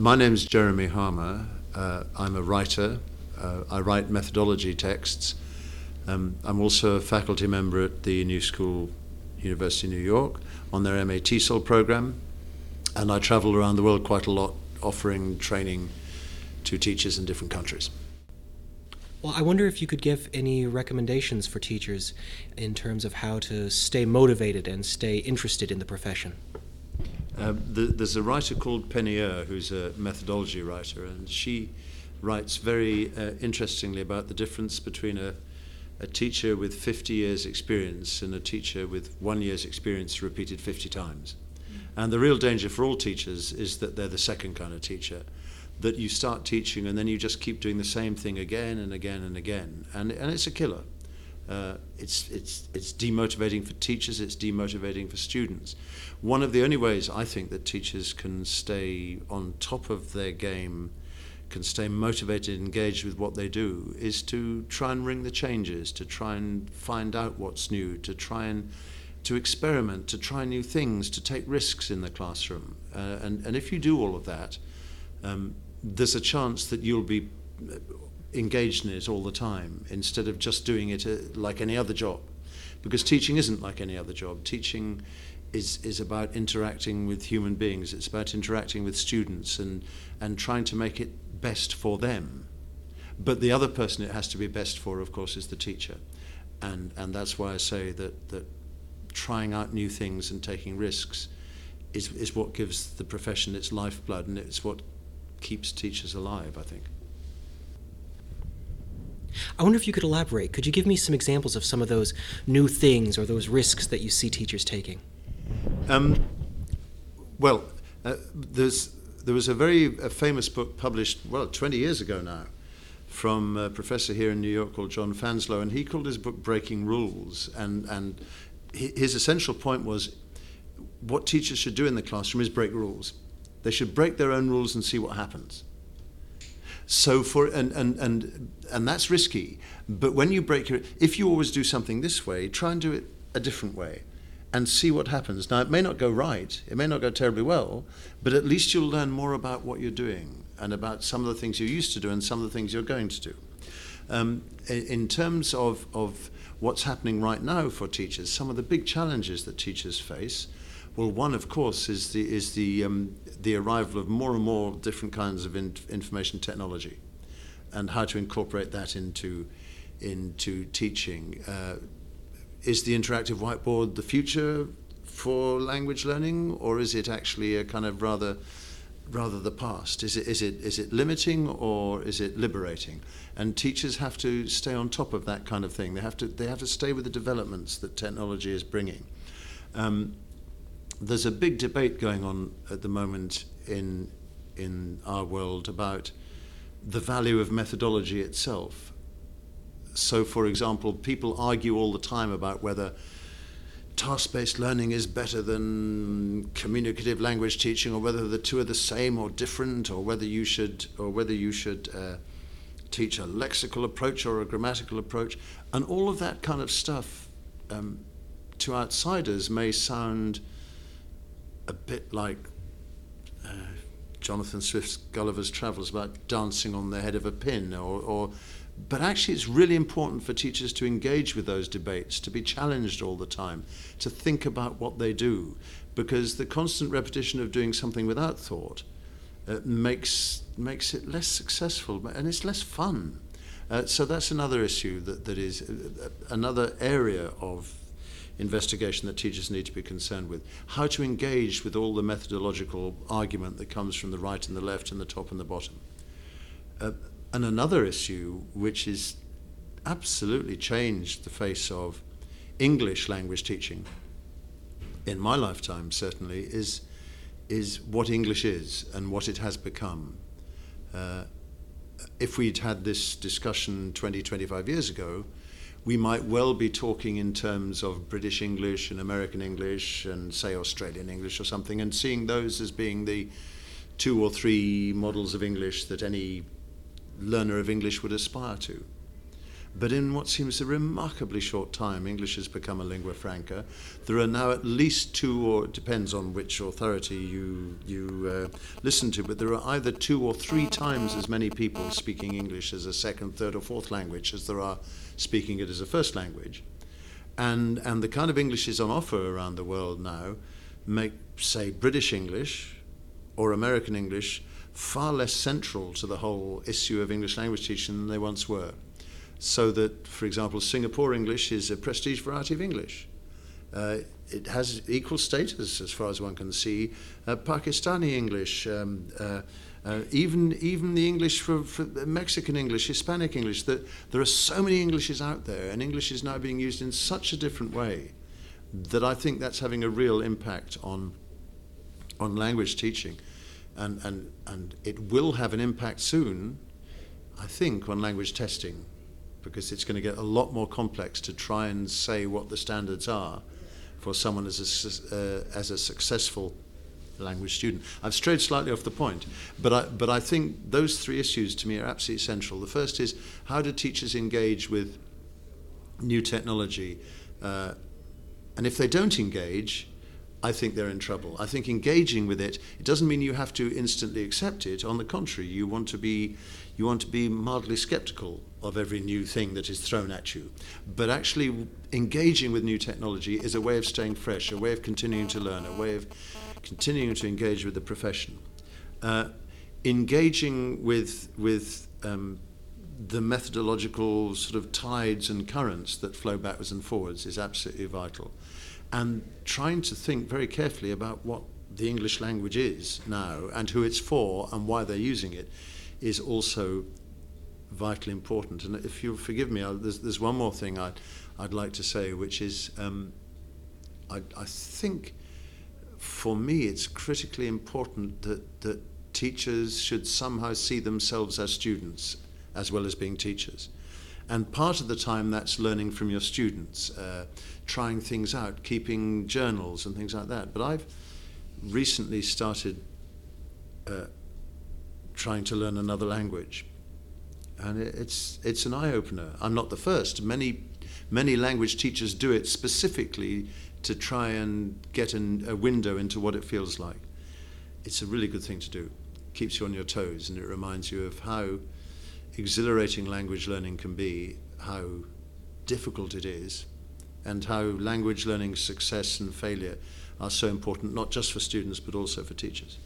My name's Jeremy Harmer. Uh, I'm a writer. Uh, I write methodology texts. Um, I'm also a faculty member at the New School University of New York on their MA TESOL program, and I travel around the world quite a lot offering training to teachers in different countries. Well, I wonder if you could give any recommendations for teachers in terms of how to stay motivated and stay interested in the profession. Uh, the, there's a writer called Penny Ur who's a methodology writer, and she writes very uh, interestingly about the difference between a, a teacher with 50 years' experience and a teacher with one year's experience repeated 50 times. And the real danger for all teachers is that they're the second kind of teacher that you start teaching and then you just keep doing the same thing again and again and again. And, and it's a killer. Uh, it's, it's, it's demotivating for teachers, it's demotivating for students. One of the only ways I think that teachers can stay on top of their game, can stay motivated, engaged with what they do, is to try and ring the changes, to try and find out what's new, to try and to experiment, to try new things, to take risks in the classroom. Uh, and, and if you do all of that, um, there's a chance that you'll be engaged in it all the time instead of just doing it uh, like any other job. Because teaching isn't like any other job. Teaching is, is about interacting with human beings, it's about interacting with students and, and trying to make it best for them. But the other person it has to be best for, of course, is the teacher. And, and that's why I say that, that trying out new things and taking risks is, is what gives the profession its lifeblood and it's what keeps teachers alive, I think. I wonder if you could elaborate. Could you give me some examples of some of those new things or those risks that you see teachers taking? Um, well, uh, there's, there was a very a famous book published, well, 20 years ago now, from a professor here in New York called John Fanselow, and he called his book Breaking Rules. And, and his essential point was what teachers should do in the classroom is break rules. They should break their own rules and see what happens. So for and and and and that's risky. But when you break your, if you always do something this way, try and do it a different way, and see what happens. Now it may not go right, it may not go terribly well, but at least you'll learn more about what you're doing and about some of the things you used to do and some of the things you're going to do. Um, in terms of of what's happening right now for teachers, some of the big challenges that teachers face well, one, of course, is the, is the, um, the arrival of more and more different kinds of in- information technology and how to incorporate that into, into teaching. Uh, is the interactive whiteboard the future for language learning, or is it actually a kind of rather rather the past? Is it, is it, is it limiting or is it liberating? And teachers have to stay on top of that kind of thing. They have to, they have to stay with the developments that technology is bringing. Um, there's a big debate going on at the moment in in our world about the value of methodology itself. So, for example, people argue all the time about whether task-based learning is better than communicative language teaching, or whether the two are the same or different, or whether you should, or whether you should uh, teach a lexical approach or a grammatical approach, and all of that kind of stuff. Um, to outsiders may sound a bit like uh, Jonathan Swift's Gulliver's Travels about dancing on the head of a pin or, or but actually it's really important for teachers to engage with those debates to be challenged all the time to think about what they do because the constant repetition of doing something without thought uh, makes makes it less successful and it's less fun. Uh, so that's another issue that, that is uh, another area of investigation that teachers need to be concerned with. How to engage with all the methodological argument that comes from the right and the left and the top and the bottom. Uh, and another issue which is absolutely changed the face of English language teaching in my lifetime certainly is is what English is and what it has become. Uh, if we'd had this discussion 20, 25 years ago, we might well be talking in terms of British English and American English and, say, Australian English or something, and seeing those as being the two or three models of English that any learner of English would aspire to. But in what seems a remarkably short time, English has become a lingua franca. There are now at least two, or it depends on which authority you, you uh, listen to, but there are either two or three times as many people speaking English as a second, third, or fourth language as there are speaking it as a first language. And, and the kind of English is on offer around the world now make, say, British English or American English far less central to the whole issue of English language teaching than they once were so that, for example, Singapore English is a prestige variety of English. Uh, it has equal status, as far as one can see, uh, Pakistani English, um, uh, uh, even even the English for, for Mexican English, Hispanic English. That there are so many Englishes out there, and English is now being used in such a different way that I think that's having a real impact on on language teaching, and and and it will have an impact soon, I think, on language testing because it's going to get a lot more complex to try and say what the standards are for someone as a, uh, as a successful language student. I've strayed slightly off the point, but I, but I think those three issues to me are absolutely central. The first is how do teachers engage with new technology? Uh, and if they don't engage, I think they're in trouble. I think engaging with it, it doesn't mean you have to instantly accept it. On the contrary, you want to be, you want to be mildly skeptical of every new thing that is thrown at you. But actually, engaging with new technology is a way of staying fresh, a way of continuing to learn, a way of continuing to engage with the profession. Uh, engaging with with um, the methodological sort of tides and currents that flow backwards and forwards is absolutely vital and trying to think very carefully about what the English language is now and who it's for and why they're using it is also vitally important. And if you'll forgive me, I'll, there's, there's one more thing I'd, I'd like to say, which is um, I, I think for me it's critically important that, that teachers should somehow see themselves as students as well as being teachers. And part of the time that's learning from your students, uh, trying things out, keeping journals and things like that. But I've recently started uh, trying to learn another language. And it's, it's an eye opener. I'm not the first. Many, many language teachers do it specifically to try and get an, a window into what it feels like. It's a really good thing to do. Keeps you on your toes and it reminds you of how exhilarating language learning can be, how difficult it is, and how language learning success and failure are so important, not just for students but also for teachers.